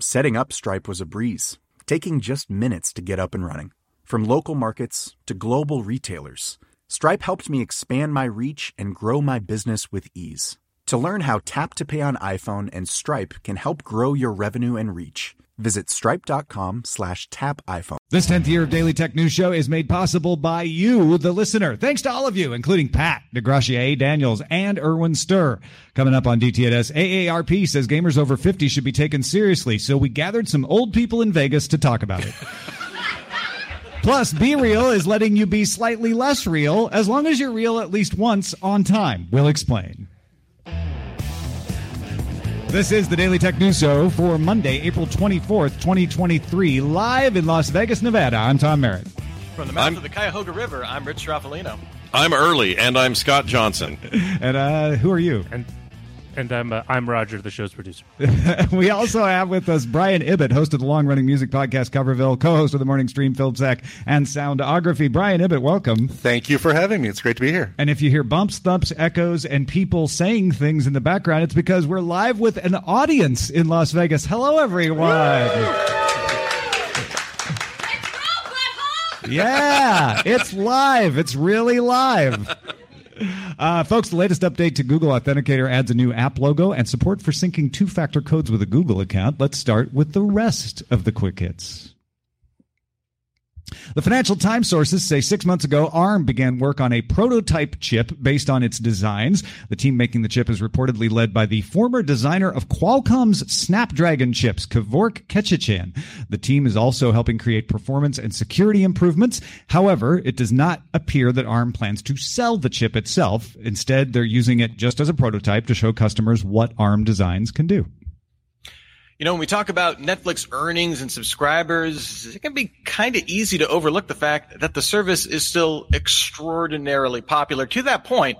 Setting up Stripe was a breeze, taking just minutes to get up and running. From local markets to global retailers, Stripe helped me expand my reach and grow my business with ease. To learn how Tap to Pay on iPhone and Stripe can help grow your revenue and reach, visit stripe.com slash tap iPhone. This 10th year of Daily Tech News Show is made possible by you, the listener. Thanks to all of you, including Pat, DeGracia Daniels, and Erwin Stur. Coming up on DTNS, AARP says gamers over 50 should be taken seriously, so we gathered some old people in Vegas to talk about it. Plus, Be Real is letting you be slightly less real as long as you're real at least once on time. We'll explain. This is the Daily Tech News Show for Monday, April 24th, 2023, live in Las Vegas, Nevada. I'm Tom Merritt. From the mouth I'm, of the Cuyahoga River, I'm Rich Stroffolino. I'm early, and I'm Scott Johnson. and uh, who are you? And and I'm uh, I'm Roger, the show's producer. we also have with us Brian Ibbott, host of the long-running music podcast Coverville, co-host of the Morning Stream Film Sack and Soundography. Brian Ibbott, welcome. Thank you for having me. It's great to be here. And if you hear bumps, thumps, echoes, and people saying things in the background, it's because we're live with an audience in Las Vegas. Hello, everyone. yeah, it's live. It's really live. Uh, folks, the latest update to Google Authenticator adds a new app logo and support for syncing two factor codes with a Google account. Let's start with the rest of the quick hits. The Financial Times sources say six months ago, ARM began work on a prototype chip based on its designs. The team making the chip is reportedly led by the former designer of Qualcomm's Snapdragon chips, Kevork Kechichian. The team is also helping create performance and security improvements. However, it does not appear that ARM plans to sell the chip itself. Instead, they're using it just as a prototype to show customers what ARM designs can do. You know, when we talk about Netflix earnings and subscribers, it can be kind of easy to overlook the fact that the service is still extraordinarily popular. To that point,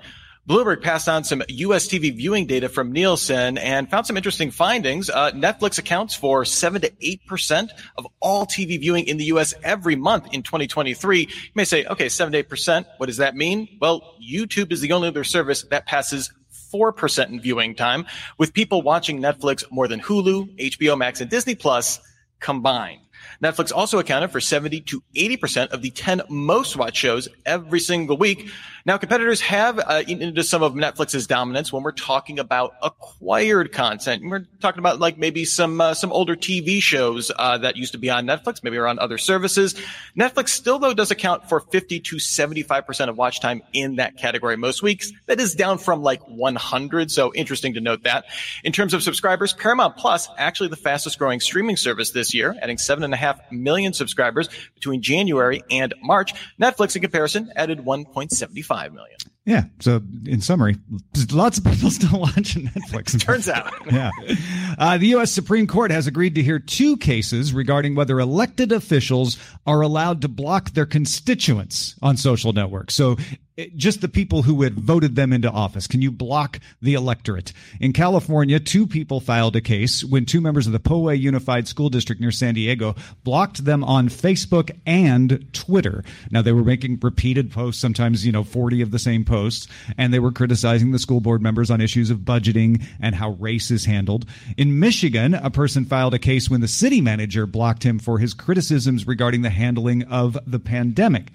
Bloomberg passed on some US TV viewing data from Nielsen and found some interesting findings. Uh, Netflix accounts for 7 to 8% of all TV viewing in the US every month in 2023. You may say, okay, 7 to 8%. What does that mean? Well, YouTube is the only other service that passes 4% in viewing time, with people watching Netflix more than Hulu, HBO Max, and Disney Plus combined. Netflix also accounted for 70 to 80% of the 10 most watched shows every single week. Now, competitors have uh, into some of Netflix's dominance when we're talking about acquired content. We're talking about like maybe some uh, some older TV shows uh, that used to be on Netflix, maybe are on other services. Netflix still though does account for 50 to 75 percent of watch time in that category most weeks. That is down from like 100. So interesting to note that. In terms of subscribers, Paramount Plus actually the fastest growing streaming service this year, adding seven and a half million subscribers between January and March. Netflix, in comparison, added 1.75 five million. Yeah. So, in summary, lots of people still watching Netflix. Turns out. yeah. Uh, the U.S. Supreme Court has agreed to hear two cases regarding whether elected officials are allowed to block their constituents on social networks. So, just the people who had voted them into office? Can you block the electorate? In California, two people filed a case when two members of the Poway Unified School District near San Diego blocked them on Facebook and Twitter. Now, they were making repeated posts, sometimes, you know, 40 of the same posts, and they were criticizing the school board members on issues of budgeting and how race is handled. In Michigan, a person filed a case when the city manager blocked him for his criticisms regarding the handling of the pandemic.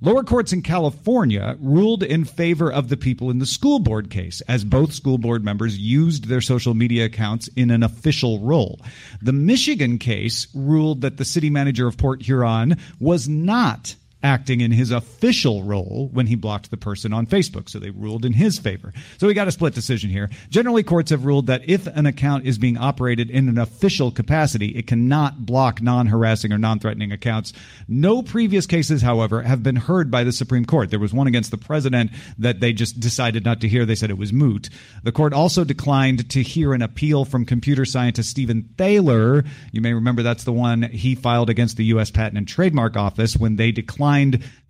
Lower courts in California ruled in favor of the people in the school board case, as both school board members used their social media accounts in an official role. The Michigan case ruled that the city manager of Port Huron was not acting in his official role when he blocked the person on Facebook. So they ruled in his favor. So we got a split decision here. Generally, courts have ruled that if an account is being operated in an official capacity, it cannot block non harassing or non threatening accounts. No previous cases, however, have been heard by the Supreme Court. There was one against the president that they just decided not to hear. They said it was moot. The court also declined to hear an appeal from computer scientist Stephen Thaler. You may remember that's the one he filed against the U.S. Patent and Trademark Office when they declined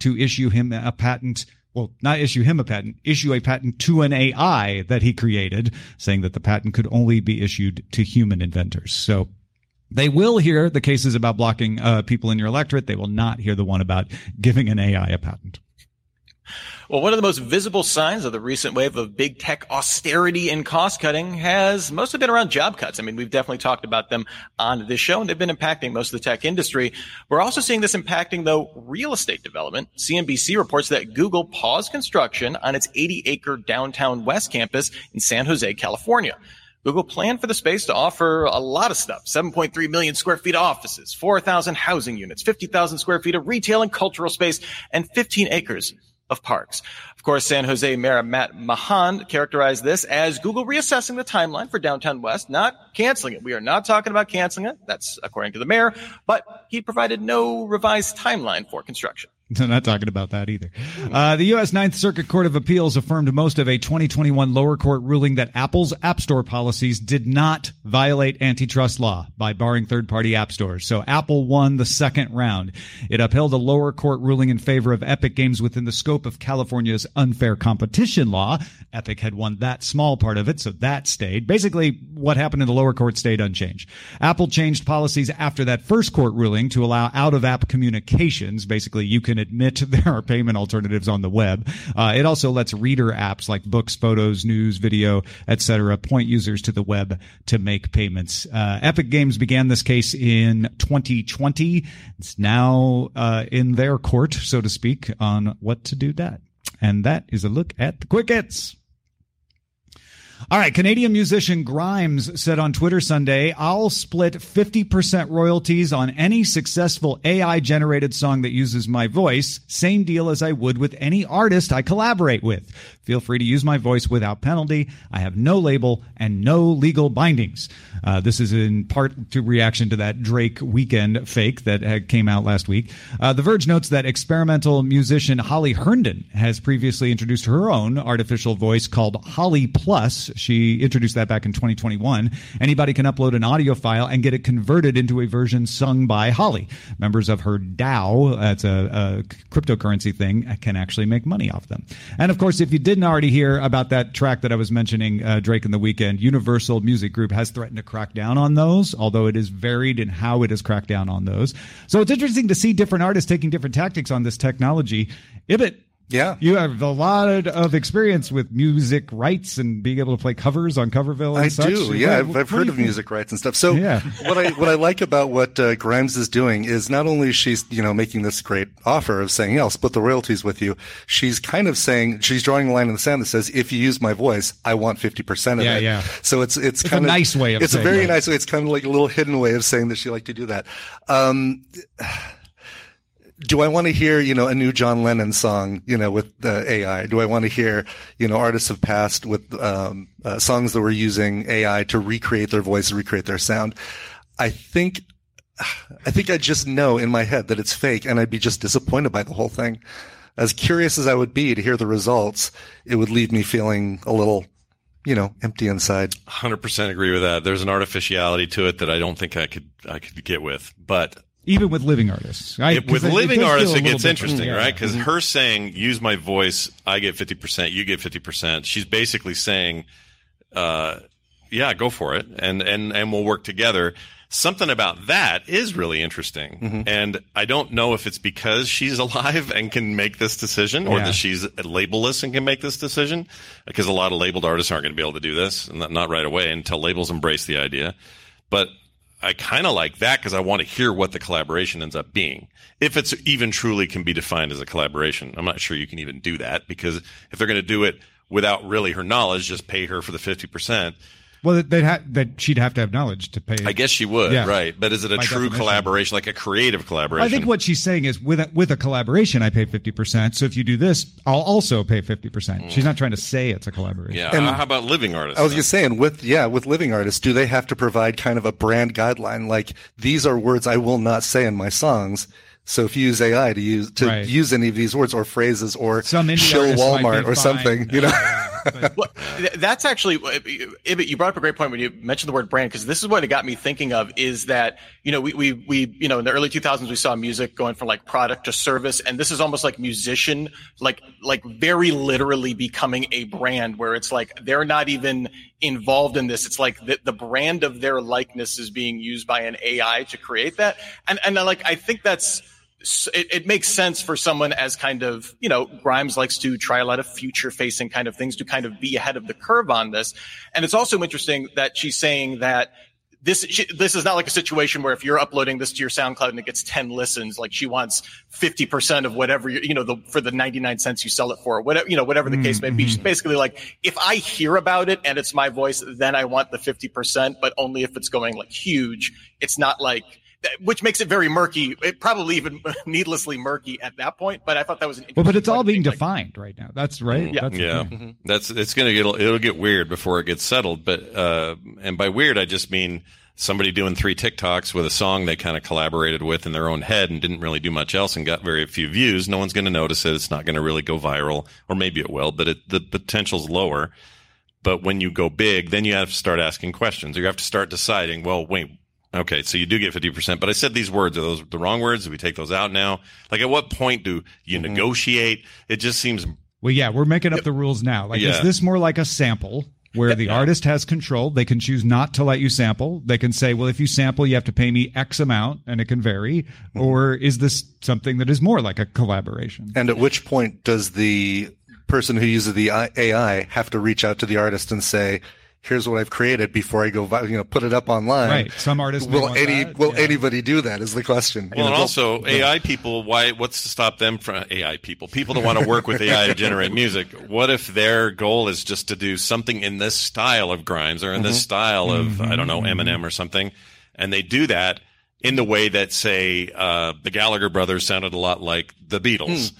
to issue him a patent well, not issue him a patent, issue a patent to an AI that he created, saying that the patent could only be issued to human inventors. So they will hear the cases about blocking uh, people in your electorate. They will not hear the one about giving an AI a patent. Well, one of the most visible signs of the recent wave of big tech austerity and cost cutting has mostly been around job cuts. I mean, we've definitely talked about them on this show and they've been impacting most of the tech industry. We're also seeing this impacting though real estate development. CNBC reports that Google paused construction on its 80 acre downtown west campus in San Jose, California. Google planned for the space to offer a lot of stuff 7.3 million square feet of offices, 4,000 housing units, 50,000 square feet of retail and cultural space, and 15 acres of parks. Of course, San Jose Mayor Matt Mahan characterized this as Google reassessing the timeline for Downtown West, not canceling it. We are not talking about canceling it. That's according to the mayor, but he provided no revised timeline for construction. I'm not talking about that either. Uh, the U.S. Ninth Circuit Court of Appeals affirmed most of a 2021 lower court ruling that Apple's App Store policies did not violate antitrust law by barring third party app stores. So Apple won the second round. It upheld a lower court ruling in favor of Epic Games within the scope of California's unfair competition law. Epic had won that small part of it, so that stayed. Basically, what happened in the lower court stayed unchanged. Apple changed policies after that first court ruling to allow out of app communications. Basically, you can admit there are payment alternatives on the web. Uh, it also lets reader apps like books, photos, news, video, etc., point users to the web to make payments. Uh, Epic Games began this case in 2020. It's now uh, in their court, so to speak, on what to do that. And that is a look at the quick hits. All right. Canadian musician Grimes said on Twitter Sunday, I'll split 50% royalties on any successful AI generated song that uses my voice. Same deal as I would with any artist I collaborate with. Feel free to use my voice without penalty. I have no label and no legal bindings. Uh, this is in part to reaction to that Drake Weeknd fake that came out last week. Uh, the Verge notes that experimental musician Holly Herndon has previously introduced her own artificial voice called Holly Plus. She introduced that back in 2021. Anybody can upload an audio file and get it converted into a version sung by Holly. Members of her DAO, that's a, a cryptocurrency thing, can actually make money off them. And of course, if you didn't already hear about that track that I was mentioning, uh, Drake in the Weeknd, Universal Music Group has threatened to crack down on those, although it is varied in how it has cracked down on those. So it's interesting to see different artists taking different tactics on this technology. Ibbott yeah. You have a lot of experience with music rights and being able to play covers on Coverville and stuff. I such. do. Yeah, I've, I've heard of think? music rights and stuff. So yeah. what I what I like about what uh, Grimes is doing is not only she's, you know, making this great offer of saying, "Yeah, I'll split the royalties with you." She's kind of saying she's drawing a line in the sand that says, "If you use my voice, I want 50% of yeah, it." Yeah. So it's it's, it's kind a of nice way of It's a very that. nice way. It's kind of like a little hidden way of saying that she liked to do that. Um, do I want to hear, you know, a new John Lennon song, you know, with the AI? Do I want to hear, you know, artists of past with um, uh, songs that were using AI to recreate their voice, recreate their sound? I think, I think I just know in my head that it's fake, and I'd be just disappointed by the whole thing. As curious as I would be to hear the results, it would leave me feeling a little you know, empty inside. 100% agree with that. There's an artificiality to it that I don't think I could I could get with. But even with living artists, right? It, with it, living it artists, it gets interesting, yeah. right? Because mm-hmm. her saying, "Use my voice, I get fifty percent, you get fifty percent." She's basically saying, uh, "Yeah, go for it, and and and we'll work together." Something about that is really interesting, mm-hmm. and I don't know if it's because she's alive and can make this decision, or yeah. that she's labelless and can make this decision. Because a lot of labeled artists aren't going to be able to do this, and not right away until labels embrace the idea. But I kind of like that because I want to hear what the collaboration ends up being. If it's even truly can be defined as a collaboration, I'm not sure you can even do that because if they're going to do it without really her knowledge, just pay her for the 50%. Well, they'd ha- that she'd have to have knowledge to pay. I guess she would, Yeah. right? But is it a By true definition. collaboration, like a creative collaboration? I think what she's saying is with a, with a collaboration, I pay fifty percent. So if you do this, I'll also pay fifty percent. Mm. She's not trying to say it's a collaboration. Yeah. And- uh, how about living artists? I was then? just saying, with yeah, with living artists, do they have to provide kind of a brand guideline? Like these are words I will not say in my songs. So if you use AI to use to Right. use any of these words or phrases or Some indie shill Walmart or something, you know. Well, that's actually, uh, Ibbott, you brought up a great point when you mentioned the word brand, because this is what it got me thinking of is that, you know, we, we, we, you know, in the early 2000s, we saw music going from like product to service. And this is almost like musician, like, like very literally becoming a brand where it's like they're not even involved in this. It's like the, the brand of their likeness is being used by an AI to create that. And, and like, I think that's, it, it makes sense for someone as kind of, you know, Grimes likes to try a lot of future facing kind of things to kind of be ahead of the curve on this. And it's also interesting that she's saying that this, she, this is not like a situation where if you're uploading this to your SoundCloud and it gets 10 listens, like she wants 50% of whatever, you, you know, the, for the 99 cents you sell it for, whatever, you know, whatever the case may be. She's mm-hmm. basically like, if I hear about it and it's my voice, then I want the 50%, but only if it's going like huge. It's not like, which makes it very murky. It probably even needlessly murky at that point. But I thought that was an well, but it's all point, being like, defined right now. That's right. Mm-hmm. Yeah. That's the yeah, thing. that's it's gonna get it'll get weird before it gets settled. But uh, and by weird, I just mean somebody doing three TikToks with a song they kind of collaborated with in their own head and didn't really do much else and got very few views. No one's going to notice it. It's not going to really go viral, or maybe it will, but it, the potential's lower. But when you go big, then you have to start asking questions. Or you have to start deciding, well, wait, okay, so you do get 50%, but I said these words. Are those the wrong words? Do we take those out now? Like at what point do you Mm-hmm. negotiate? It just seems Well, yeah, we're making up the rules now. Like, Yeah. is this more like a sample where the artist has control? They can choose not to let you sample. They can say, well, if you sample, you have to pay me X amount and it can vary. Mm-hmm. Or is this something that is more like a collaboration? And at which point does the person who uses the AI have to reach out to the artist and say, "Here's what I've created before I go, you know, put it up online." Right. Some artists Will want any that, will yeah. anybody do that? Is the question. You Well, know, and will- also AI people. Why? What's to stop them from AI people? People that want to work with AI to generate music. What if their goal is just to do something in this style of Grimes or in this mm-hmm. style of I don't know mm-hmm. Eminem or something, and they do that in the way that say uh, the Gallagher brothers sounded a lot like the Beatles.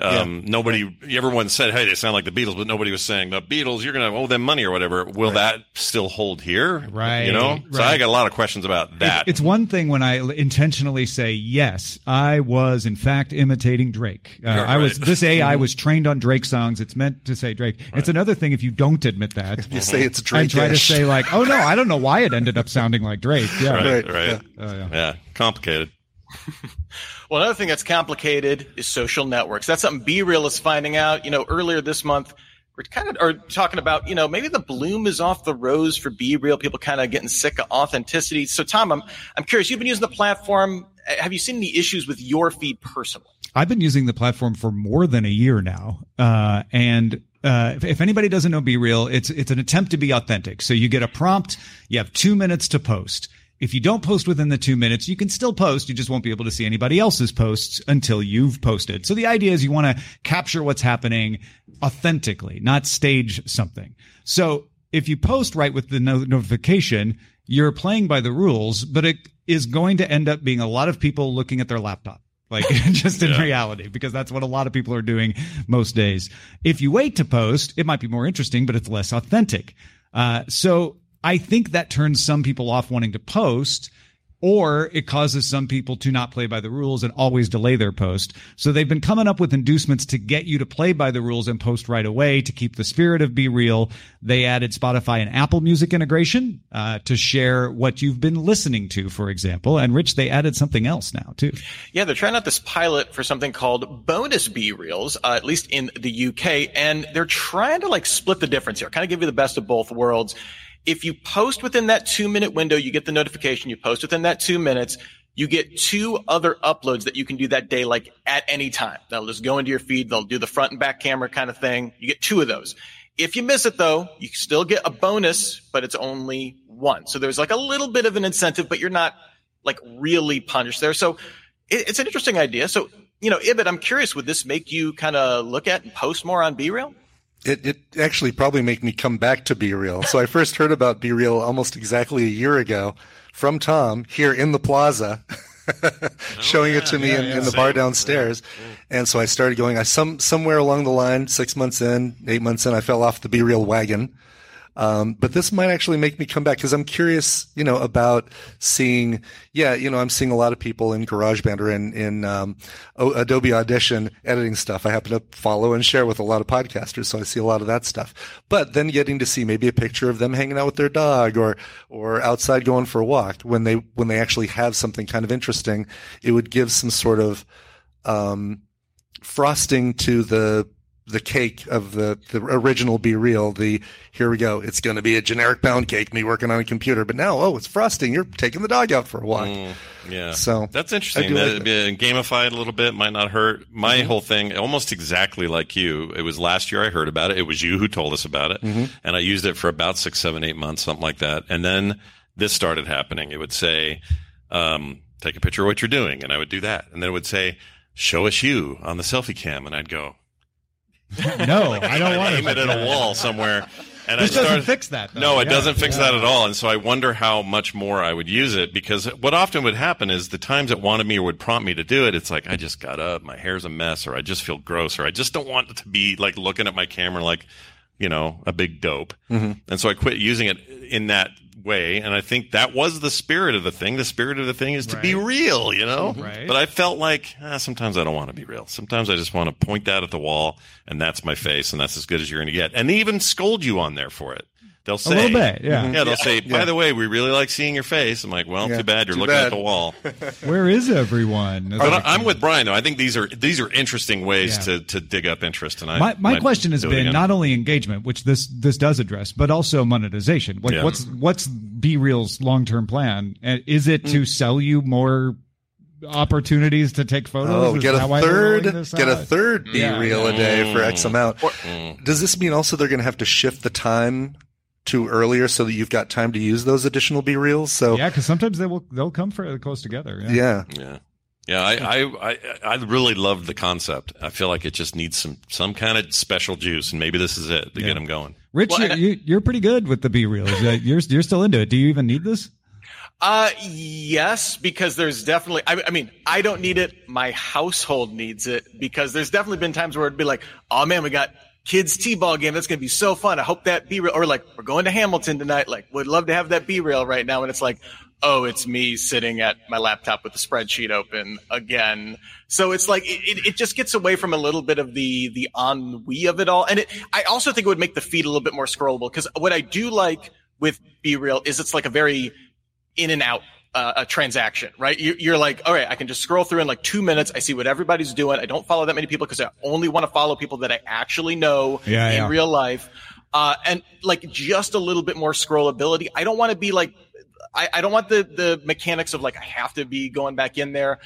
Um, Nobody, everyone said, "Hey, they sound like the Beatles," but nobody was saying the Beatles. You're going to owe them money or whatever. Will that still hold here? Right, You know. So I got a lot of questions about that. It's one thing when I intentionally say, yes, I was in fact imitating Drake. Uh, I was, this AI was trained on Drake songs. It's meant to say Drake. It's another thing if you don't admit that. you say it's Drake. and try to say like, oh no, I don't know why it ended up sounding like Drake. Yeah. right. Right, Right. Oh, yeah. yeah. Complicated. Well, another thing that's complicated is social networks. That's something Be Real is finding out. You know, earlier this month, we're kind of are talking about, you know, maybe the bloom is off the rose for Be Real. People kind of getting sick of authenticity. So, Tom, I'm I'm curious. You've been using the platform. Have you seen any issues with your feed personally? I've been using the platform for more than a year now, uh, and uh, if, if anybody doesn't know Be Real, it's it's an attempt to be authentic. So you get a prompt, you have two minutes to post. If you don't post within the two minutes, you can still post. You just won't be able to see anybody else's posts until you've posted. So the idea is you want to capture what's happening authentically, not stage something. So if you post right with the no- notification, you're playing by the rules, but it is going to end up being a lot of people looking at their laptop. Like just in reality, because that's what a lot of people are doing most days. If you wait to post, it might be more interesting, but it's less authentic. Uh, so I think that turns some people off wanting to post or it causes some people to not play by the rules and always delay their post. So they've been coming up with inducements to get you to play by the rules and post right away to keep the spirit of Be Real. They added Spotify and Apple Music integration uh, to share what you've been listening to, for example. And Rich, they added something else now too. Yeah, they're trying out this pilot for something called bonus B reels, uh, at least in the UK, and they're trying to like split the difference here, kind of give you the best of both worlds. If you post within that two minute window, you get the notification. You post within that two minutes, you get two other uploads that you can do that day, like at any time. They'll just go into your feed. They'll do the front and back camera kind of thing. You get two of those. If you miss it though, you still get a bonus, but it's only one. So there's like a little bit of an incentive, but you're not like really punished there. So it, it's an interesting idea. So, you know, Ibbott, I'm curious, would this make you kind of look at and post more on BeReal? It, it actually probably made me come back to Be Real. So I first heard about Be Real almost exactly a year ago from Tom here in the plaza. Oh, showing it to me in, in the bar downstairs. And so I started going, I some, somewhere along the line, six months in, eight months in, I fell off the Be Real wagon. Um, but this might actually make me come back because I'm curious, you know, about seeing, yeah, you know, I'm seeing a lot of people in GarageBand or in, in, um, o- Adobe Audition editing stuff. I happen to follow and share with a lot of podcasters. So I see a lot of that stuff, but then getting to see maybe a picture of them hanging out with their dog or, or outside going for a walk when they, when they actually have something kind of interesting, it would give some sort of, um, frosting to the the cake of the the original Be Real, the here we go it's going to be a generic pound cake me working on a computer but now oh it's frosting you're taking the dog out for a walk Mm, yeah. So, that's interesting. do That like it'd be gamified a little bit might not hurt. My Mm-hmm. whole thing, almost exactly like you. It was last year I heard about it. It was you who told us about it, Mm-hmm. and I used it for about six, seven, eight months, something like that. And then this started happening. It would say, um, "Take a picture of what you're doing," and I would do that. And then it would say, "Show us you on the selfie cam," and I'd go, No, I don't want to aim it at a wall somewhere. And This I doesn't started, fix that. Though. no, it Yeah. doesn't fix Yeah. that at all. And so I wonder how much more I would use it because what often would happen is the times it wanted me or would prompt me to do it, it's like I just got up, my hair's a mess, or I just feel gross, or I just don't want to be like looking at my camera like, you know, a big dope. Mm-hmm. And so I quit using it in that way. And I think that was the spirit of the thing. The spirit of the thing is to be real, you know? Right. But I felt like ah, sometimes I don't want to be real. Sometimes I just want to point that at the wall and that's my face and that's as good as you're going to get. And they even scold you on there for it. They'll say, little bit, yeah. Yeah, they'll say, by the way, we really like seeing your face. I'm like, well, Yeah, too bad you're too looking at the wall. Where is everyone? But I- I'm with Brian though. I think these are these are interesting ways Yeah. to, to dig up interest. And I my, my question has been not only engagement, which this this does address, but also monetization. Like, Yeah. what's what's Be Real's long term plan? And is it Mm. to sell you more opportunities to take photos? Oh, Is get that a why they're third, get a third B Yeah. reel a day for X amount. Mm. Does this mean also they're going to have to shift the time to earlier so that you've got time to use those additional B reels? So Yeah, because sometimes they will they'll come fairly close together. Yeah. yeah, Yeah. Yeah, I, I, I, I really love the concept. I feel like it just needs some, some kind of special juice, and maybe this is it to Yeah. get them going. Rich, Well, you, and I- you, you're pretty good with the B reels. You're you're still into it. Do you even need this? Uh, yes, because there's definitely, I, I mean, I don't need it. My household needs it because there's definitely been times where it'd be like, oh man, we got kids t-ball game. That's going to be so fun. I hope that be real. Or like, we're going to Hamilton tonight. Like, would love to have that be real right now. And it's like, oh, it's me sitting at my laptop with the spreadsheet open again. So it's like, it, it, just gets away from a little bit of the, the ennui of it all. And it, I also think it would make the feed a little bit more scrollable because what I do like with B real is it's like a very in and out uh, a transaction, right? You, you're like, all right, I can just scroll through in like two minutes. I see what everybody's doing. I don't follow that many people because I only want to follow people that I actually know Yeah, in yeah. real life. Uh, and like just a little bit more scrollability. I don't want to be like, I, I don't want the, the mechanics of like, I have to be going back in there.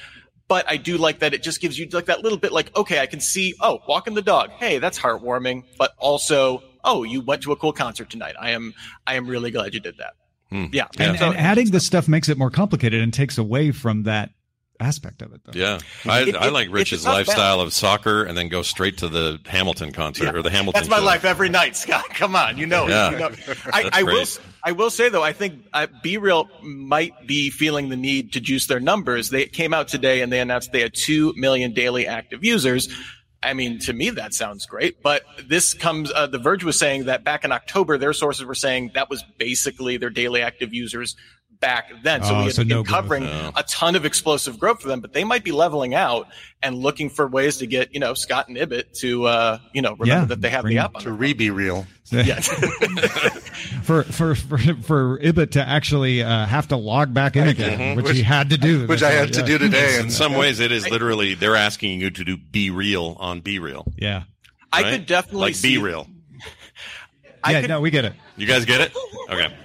But I do like that it just gives you like that little bit like, okay, I can see, oh, walking the dog. Hey, that's heartwarming. But also, oh, you went to a cool concert tonight. I am, I am really glad you did that. Hmm. Yeah. And, So- and adding this stuff makes it more complicated and takes away from that aspect of it. Though. Yeah, I, It- I like it's Rich's not bad. lifestyle of soccer and then go straight to the Hamilton concert or the Hamilton. That's my show. life every night, Scott. Come on, you know. it. Yeah. You know. I, I will. I will say though, I think uh, Be Real might be feeling the need to juice their numbers. They came out today and they announced they had two million daily active users. I mean, to me that sounds great, but this comes. Uh, the Verge was saying that back in October, their sources were saying that was basically their daily active users back then. So Oh, we had so been no growth. covering a ton of explosive growth for them, but they might be leveling out and looking for ways to get you know Scott and Ibbott to uh, you know remember Yeah, that they have the app to re be real. yeah. for for for for Ibbott to actually uh, have to log back in again, which, he had to do. Which I had to do today. In some ways, it is literally they're asking you to do be real on be real. Yeah, I could definitely like see, be real. I yeah. could, no, we get it. You guys get it? Okay.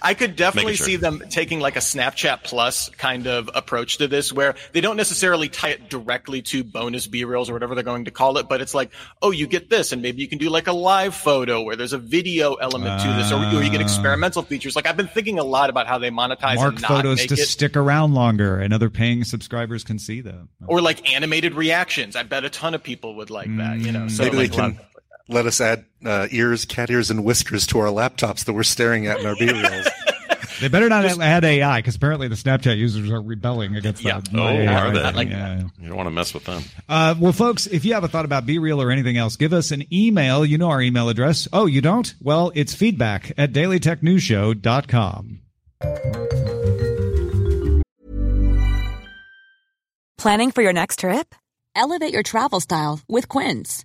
I could definitely sure. see them taking like a Snapchat Plus kind of approach to this, where they don't necessarily tie it directly to bonus B reels or whatever they're going to call it, but it's like, oh, you get this, and maybe you can do like a live photo where there's a video element to this, or, or you get ah. experimental features. Like I've been thinking a lot about how they monetize Mark and not photos make to it, stick around longer, and other paying subscribers can see them. or like animated reactions. I bet a ton of people would like that. You know, so Maybe like they can of- let us add uh, ears, cat ears, and whiskers to our laptops that we're staring at in our B reels. They better not add AI because apparently the Snapchat users are rebelling against Yeah. that. Oh, AI are they? Like- yeah. You don't want to mess with them. Uh, well, folks, if you have a thought about Be Real or anything else, give us an email. You know our email address. Oh, you don't? Well, it's feedback at dailytechnewsshow.com. Planning for your next trip? Elevate your travel style with Quince.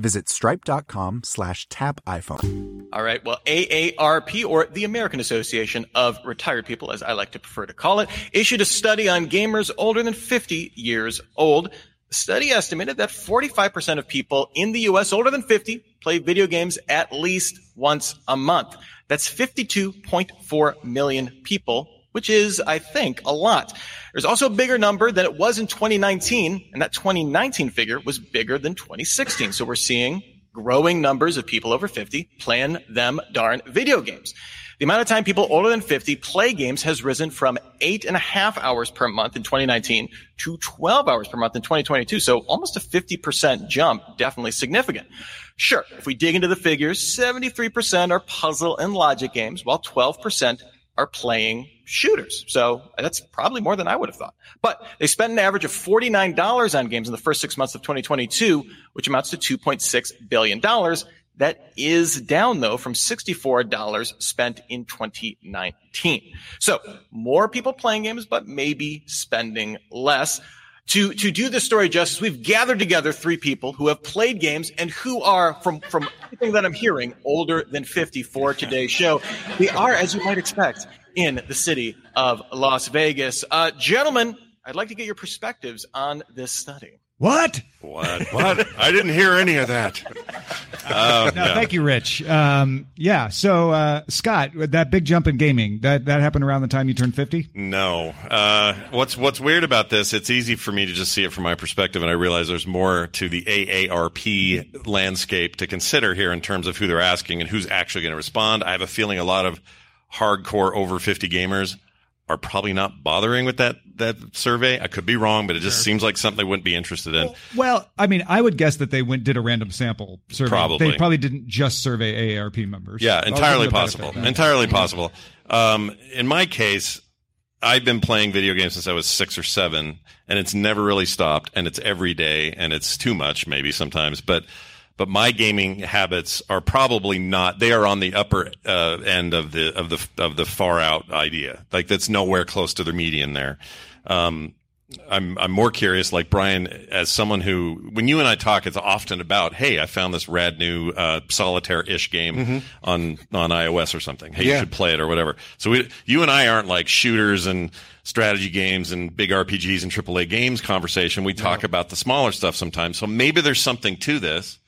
visit stripe.com slash tap iPhone. All right. Well, AARP, or the American Association of Retired People, as I like to prefer to call it, issued a study on gamers older than 50 years old. The study estimated that 45% of people in the U.S. older than 50 play video games at least once a month. That's 52.4 million people, which is, I think, a lot. There's also a bigger number than it was in 2019, and that 2019 figure was bigger than 2016. So we're seeing growing numbers of people over 50 playing them darn video games. The amount of time people older than 50 play games has risen from eight and a half hours per month in 2019 to 12 hours per month in 2022. So almost a 50% jump, definitely significant. Sure, if we dig into the figures, 73% are puzzle and logic games, while 12% are playing shooters. So that's probably more than I would have thought. But they spent an average of $49 on games in the first six months of 2022, which amounts to $2.6 billion. That is down though from $64 spent in 2019. So more people playing games, but maybe spending less. To, to do this story justice, we've gathered together three people who have played games and who are, from, from everything that I'm hearing, older than 50 for today's show. They are, as you might expect, in the city of Las Vegas. Uh, gentlemen, I'd like to get your perspectives on this study. What? What? What? I didn't hear any of that. Uh, No, thank you, Rich. Um, yeah. So, uh, Scott, that big jump in gaming that that happened around the time you turned fifty. No. Uh, what's What's weird about this? It's easy for me to just see it from my perspective, and I realize there's more to the AARP landscape to consider here in terms of who they're asking and who's actually going to respond. I have a feeling a lot of hardcore over 50 gamers are probably not bothering with that that survey. I could be wrong, but it just seems like something they wouldn't be interested in. Well, I mean, I would guess that they went did a random sample survey. Probably. They probably didn't just survey AARP members. Yeah, entirely possible. Entirely possible. Um, in my case, I've been playing video games since I was six or seven, and it's never really stopped, and it's every day, and it's too much maybe sometimes, but but my gaming habits are probably not. They are on the upper uh, end of the of the of the far out idea. Like that's nowhere close to the median there. Um, I'm I'm more curious, like Brian, as someone who, when you and I talk, it's often about, hey, I found this rad new uh, solitaire-ish game on on iOS or something. Hey, you should play it or whatever. So we, you and I aren't like shooters and strategy games and big RPGs and AAA games conversation. We talk about the smaller stuff sometimes. So maybe there's something to this.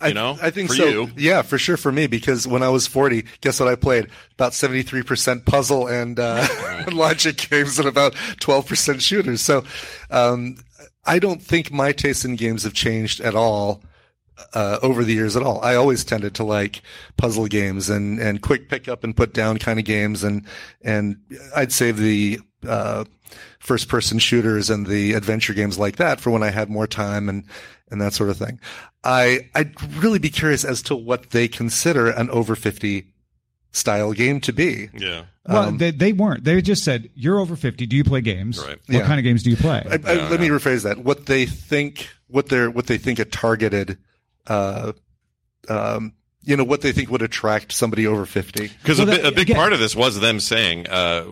I, know, I think for so. you. Yeah, for sure for me because when I was 40, guess what I played? About 73% puzzle and uh, logic games and about 12% shooters. So um, I don't think my taste in games have changed at all uh, over the years at all. I always tended to like puzzle games and, and quick pick up and put down kind of games. And, and I'd save the, uh, first person shooters and the adventure games like that for when I had more time and, and that sort of thing. I, I'd really be curious as to what they consider an over 50 style game to be. Yeah. Well, Um, they, they weren't. They just said, "You're over 50. Do you play games? Right. What Yeah. kind of games do you play?" I, I, let me rephrase that. What they think, what they're, what they think a targeted, uh, um, you know, what they think would attract somebody over 50. Because Well, a, a big again- part of this was them saying uh,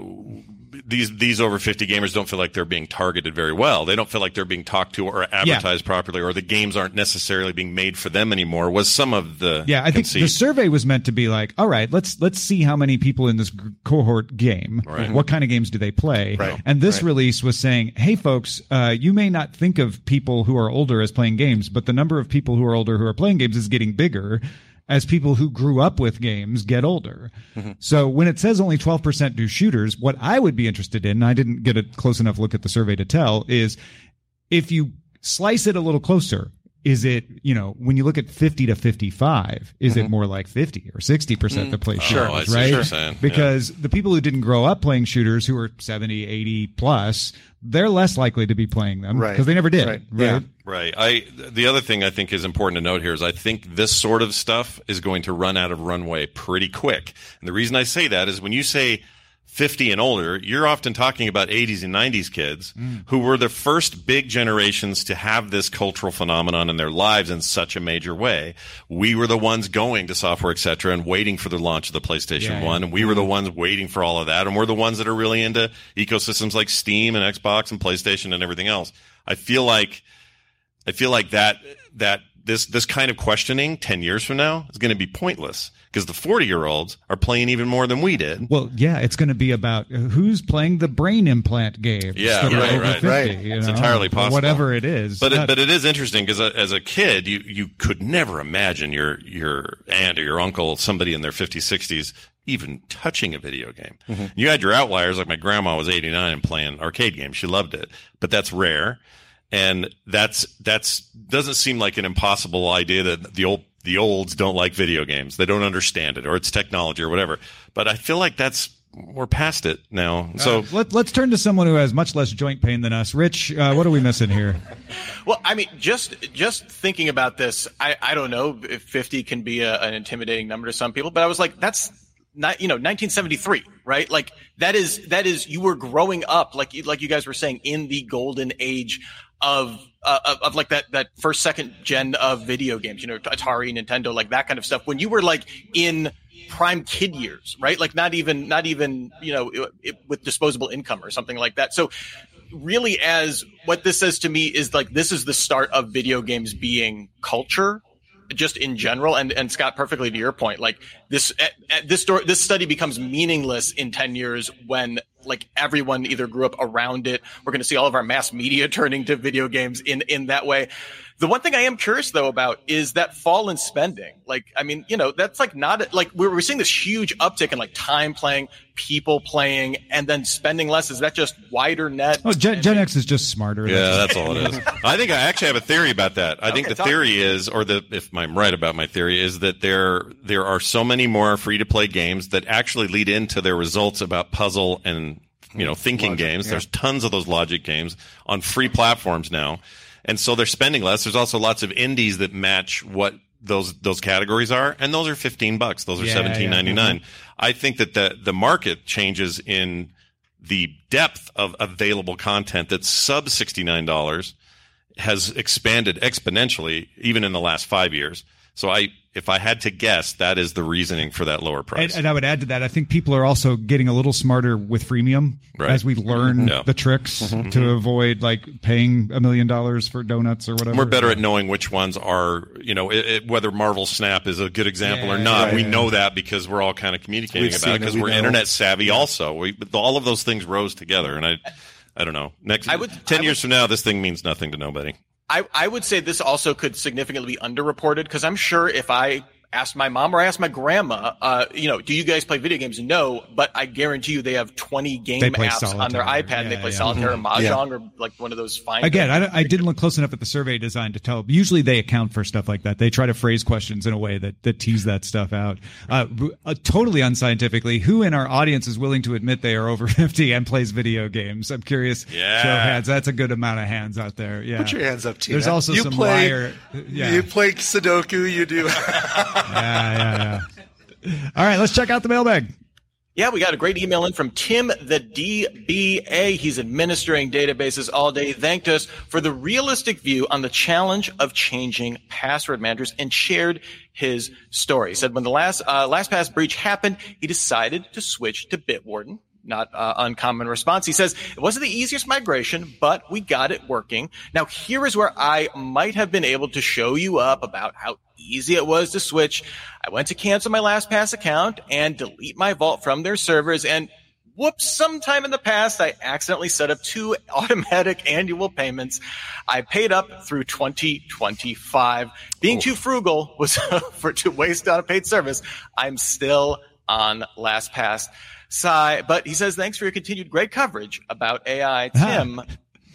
these these over fifty gamers don't feel like they're being targeted very well. They don't feel like they're being talked to or advertised properly, or the games aren't necessarily being made for them anymore. Was some of the Yeah, I think the survey was meant to be like, all right, let's let's see how many people in this g- cohort game. Right. What kind of games do they play? Right. And this Right. release was saying, hey, folks, uh, you may not think of people who are older as playing games, but the number of people who are older who are playing games is getting bigger as people who grew up with games get older. Mm-hmm. So when it says only 12% do shooters, what I would be interested in, and I didn't get a close enough look at the survey to tell, is if you slice it a little closer, is it, you know, when you look at 50 to 55, is it mm-hmm. more like 50 or 60% that mm. play oh, shooters, Oh, I see what right? you're saying. Yeah. Because the people who didn't grow up playing shooters who are 70, 80 plus, they're less likely to be playing them Right. because they never did, Right. right? Yeah. Right. I the other thing I think is important to note here is I think this sort of stuff is going to run out of runway pretty quick. And the reason I say that is when you say 50 and older, you're often talking about 80s and 90s kids mm. who were the first big generations to have this cultural phenomenon in their lives in such a major way. We were the ones going to software, et cetera, and waiting for the launch of the PlayStation Yeah, 1. And we were the mm. ones waiting for all of that. And we're the ones that are really into ecosystems like Steam and Xbox and PlayStation and everything else. I feel like I feel like that that this this kind of questioning 10 years from now is going to be pointless because the 40 year olds are playing even more than we did. Well, yeah, it's going to be about uh, who's playing the brain implant game. Yeah, right, right. 50, Right. It's know, entirely possible. Whatever it is. But it, but it is interesting because uh, as a kid, you you could never imagine your your aunt or your uncle, somebody in their 50s, 60s, even touching a video game. Mm-hmm. You had your outliers, like my grandma was 89 and playing arcade games. She loved it, but that's rare, and that's that's doesn't seem like an impossible idea that the old the olds don't like video games. They don't understand it, or it's technology or whatever. But I feel like that's we're past it now. So Uh, let, let's turn to someone who has much less joint pain than us. Rich, uh, what are we missing here? Well, I mean, just just thinking about this, I, I don't know if 50 can be a, an intimidating number to some people, but I was like, that's not, you know, 1973, right? Like that is that is you were growing up, like you, like you guys were saying, in the golden age of uh, of, of like that that first second gen of video games, you know, Atari, Nintendo, like that kind of stuff. When you were like in prime kid years, right? Like not even not even you know it, it, with disposable income or something like that. So really as what this says to me is like this is the start of video games being culture just in general and and Scott perfectly to your point like this at, at this story this study becomes meaningless in 10 years when like everyone either grew up around it we're going to see all of our mass media turning to video games in in that way the one thing I am curious though about is that fall in spending. Like, I mean, you know, that's like not like we're, we're seeing this huge uptick in like time playing, people playing, and then spending less. Is that just wider net? Oh, Gen, Gen X is just smarter. Yeah, that's all it is. I think I actually have a theory about that. I think the theory is, or the if I'm right about my theory, is that there there are so many more free to play games that actually lead into their results about puzzle and you know thinking games. There's tons of those logic games on free platforms now, and so they're spending less. There's also lots of indies that match what those those categories are, and those are 15 bucks. Those are Yeah, 17.99. I think that the the market changes in the depth of available content that's sub $69 has expanded exponentially even in the last five years. So I, if I had to guess, that is the reasoning for that lower price. And, and I would add to that, I think people are also getting a little smarter with freemium Right. as we learn Yeah. the tricks Mhm. to avoid like paying a million dollars for donuts or whatever. We're better at knowing which ones are, you know, it, it, whether Marvel Snap is a good example or not. yeah, we yeah. know that because we're all kind of communicating We've about it it, because we we're know. internet savvy. Also, we all of those things rose together, and I, I don't know. Next, I would- ten I years from now, this thing means nothing to nobody. I, I would say this also could significantly be underreported because I'm sure if I asked my mom or I asked my grandma, uh, you know, do you guys play video games? No, but I guarantee you they have 20 game They play apps on their solitaire. iPad. and they play yeah. solitaire or Mhm. mahjong or like one of those fine. Again, I, I didn't look close enough at the survey design to tell. Usually, they account for stuff like that. They try to phrase questions in a way that that tease that stuff out. Uh, uh, totally unscientifically, who in our audience is willing to admit they are over fifty and plays video games? I'm curious. Yeah. show of hands. That's a good amount of hands out there. Yeah, Put your hands up, Tina. There's also you some play, liar. Yeah, You play Sudoku. You do. yeah, yeah. All right, let's check out the mailbag. Yeah, we got a great email in from Tim the DBA. He's administering databases all day. Thanked us for the realistic view on the challenge of changing password managers and shared his story. He said when the last uh, LastPass breach happened, he decided to switch to Bitwarden. Not uh, uncommon response. He says it wasn't the easiest migration, but we got it working. Now here is where I might have been able to show you up about how easy it was to switch. I went to cancel my LastPass account and delete my vault from their servers and whoops, sometime in the past, I accidentally set up two automatic annual payments. I paid up through 2025. Being too frugal was for to waste on a paid service. I'm still on LastPass. Sigh, but he says, thanks for your continued great coverage about AI. Uh-huh. Tim,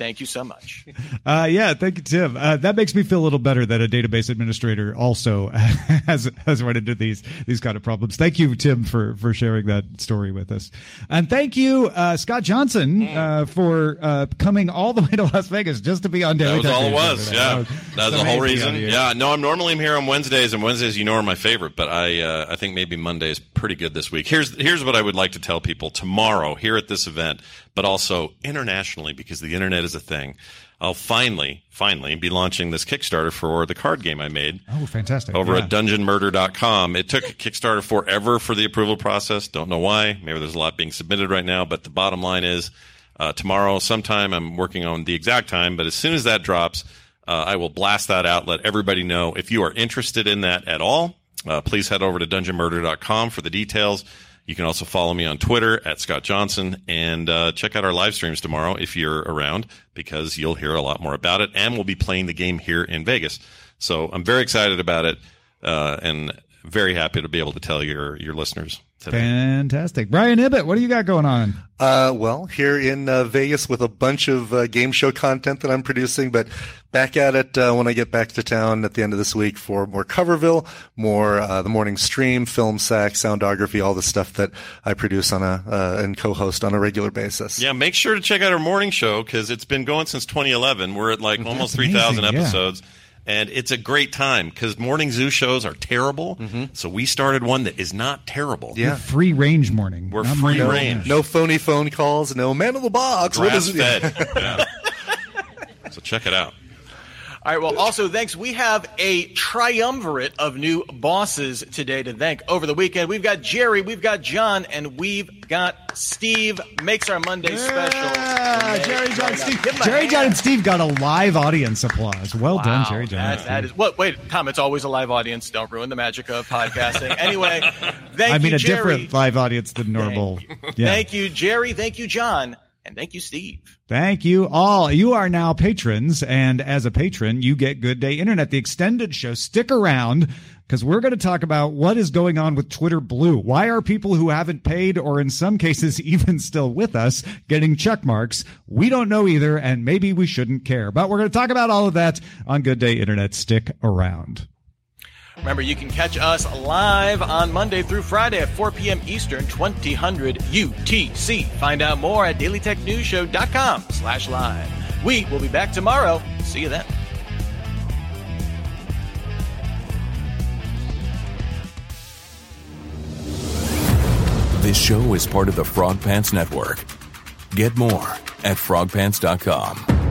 thank you so much. Uh, yeah, thank you, Tim. Uh, that makes me feel a little better that a database administrator also has has run into these these kind of problems. Thank you, Tim, for for sharing that story with us, and thank you, uh, Scott Johnson, uh, for uh, coming all the way to Las Vegas just to be on Daily That was all it was. over. Yeah, That was- that was the whole reason. Yeah, no, I'm normally I'm here on Wednesdays, and Wednesdays, you know, are my favorite. But I, uh, I think maybe Monday is pretty good this week. Here's here's what I would like to tell people tomorrow here at this event, but also internationally because the internet is a thing. I'll finally, finally be launching this Kickstarter for the card game I made Oh, fantastic! over Yeah. at dungeonmurder.com. It took Kickstarter forever for the approval process. Don't know why. Maybe there's a lot being submitted right now, but the bottom line is uh, tomorrow sometime I'm working on the exact time, but as soon as that drops, uh, I will blast that out, let everybody know. If you are interested in that at all, uh, please head over to dungeonmurder.com for the details. You can also follow me on Twitter at Scott Johnson and uh, check out our live streams tomorrow if you're around because you'll hear a lot more about it. And we'll be playing the game here in Vegas. So I'm very excited about it uh, and very happy to be able to tell your your listeners today. Fantastic, Brian Ibbott. What do you got going on? Uh, well, here in uh, Vegas with a bunch of uh, game show content that I'm producing, but back at it uh, when I get back to town at the end of this week for more Coverville, more uh, the morning stream, film sack, soundography, all the stuff that I produce on a uh, and co-host on a regular basis. Yeah, make sure to check out our morning show because it's been going since 2011. We're at like almost That's 3,000 episodes. yeah. Episodes. And it's a great time because morning zoo shows are terrible. Mm-hmm. So we started one that is not terrible. Yeah. Free range morning. We're Not free morning. range. No phony phone calls, no man of the box. What Grass is it? fed. yeah. So check it out. All right. Well, also thanks. We have a triumvirate of new bosses today to thank over the weekend. We've got Jerry, we've got John, and we've got Steve. Makes our Monday special. Yeah, today. Jerry John, Steve. Jerry John and Steve got a live audience applause. Well done, Jerry John. That, that is what. Wait, Tom. It's always a live audience. Don't ruin the magic of podcasting. Anyway, thank you. I mean, you, a Jerry. different live audience than normal. Yeah. Thank you, Jerry. Thank you, John, and thank you, Steve. Thank you all. You are now patrons, and as a patron, you get Good Day Internet, the extended show. Stick around because we're going to talk about what is going on with Twitter Blue. Why are people who haven't paid, or in some cases even still with us, getting check marks? We don't know either, and maybe we shouldn't care. But we're going to talk about all of that on Good Day Internet. Stick around. Remember, you can catch us live on Monday through Friday at 4 p.m. Eastern, 2000 UTC. Find out more at dailytechnewsshow.com slash live. We will be back tomorrow. See you then. This show is part of the Frog Pants Network. Get more at frogpants.com.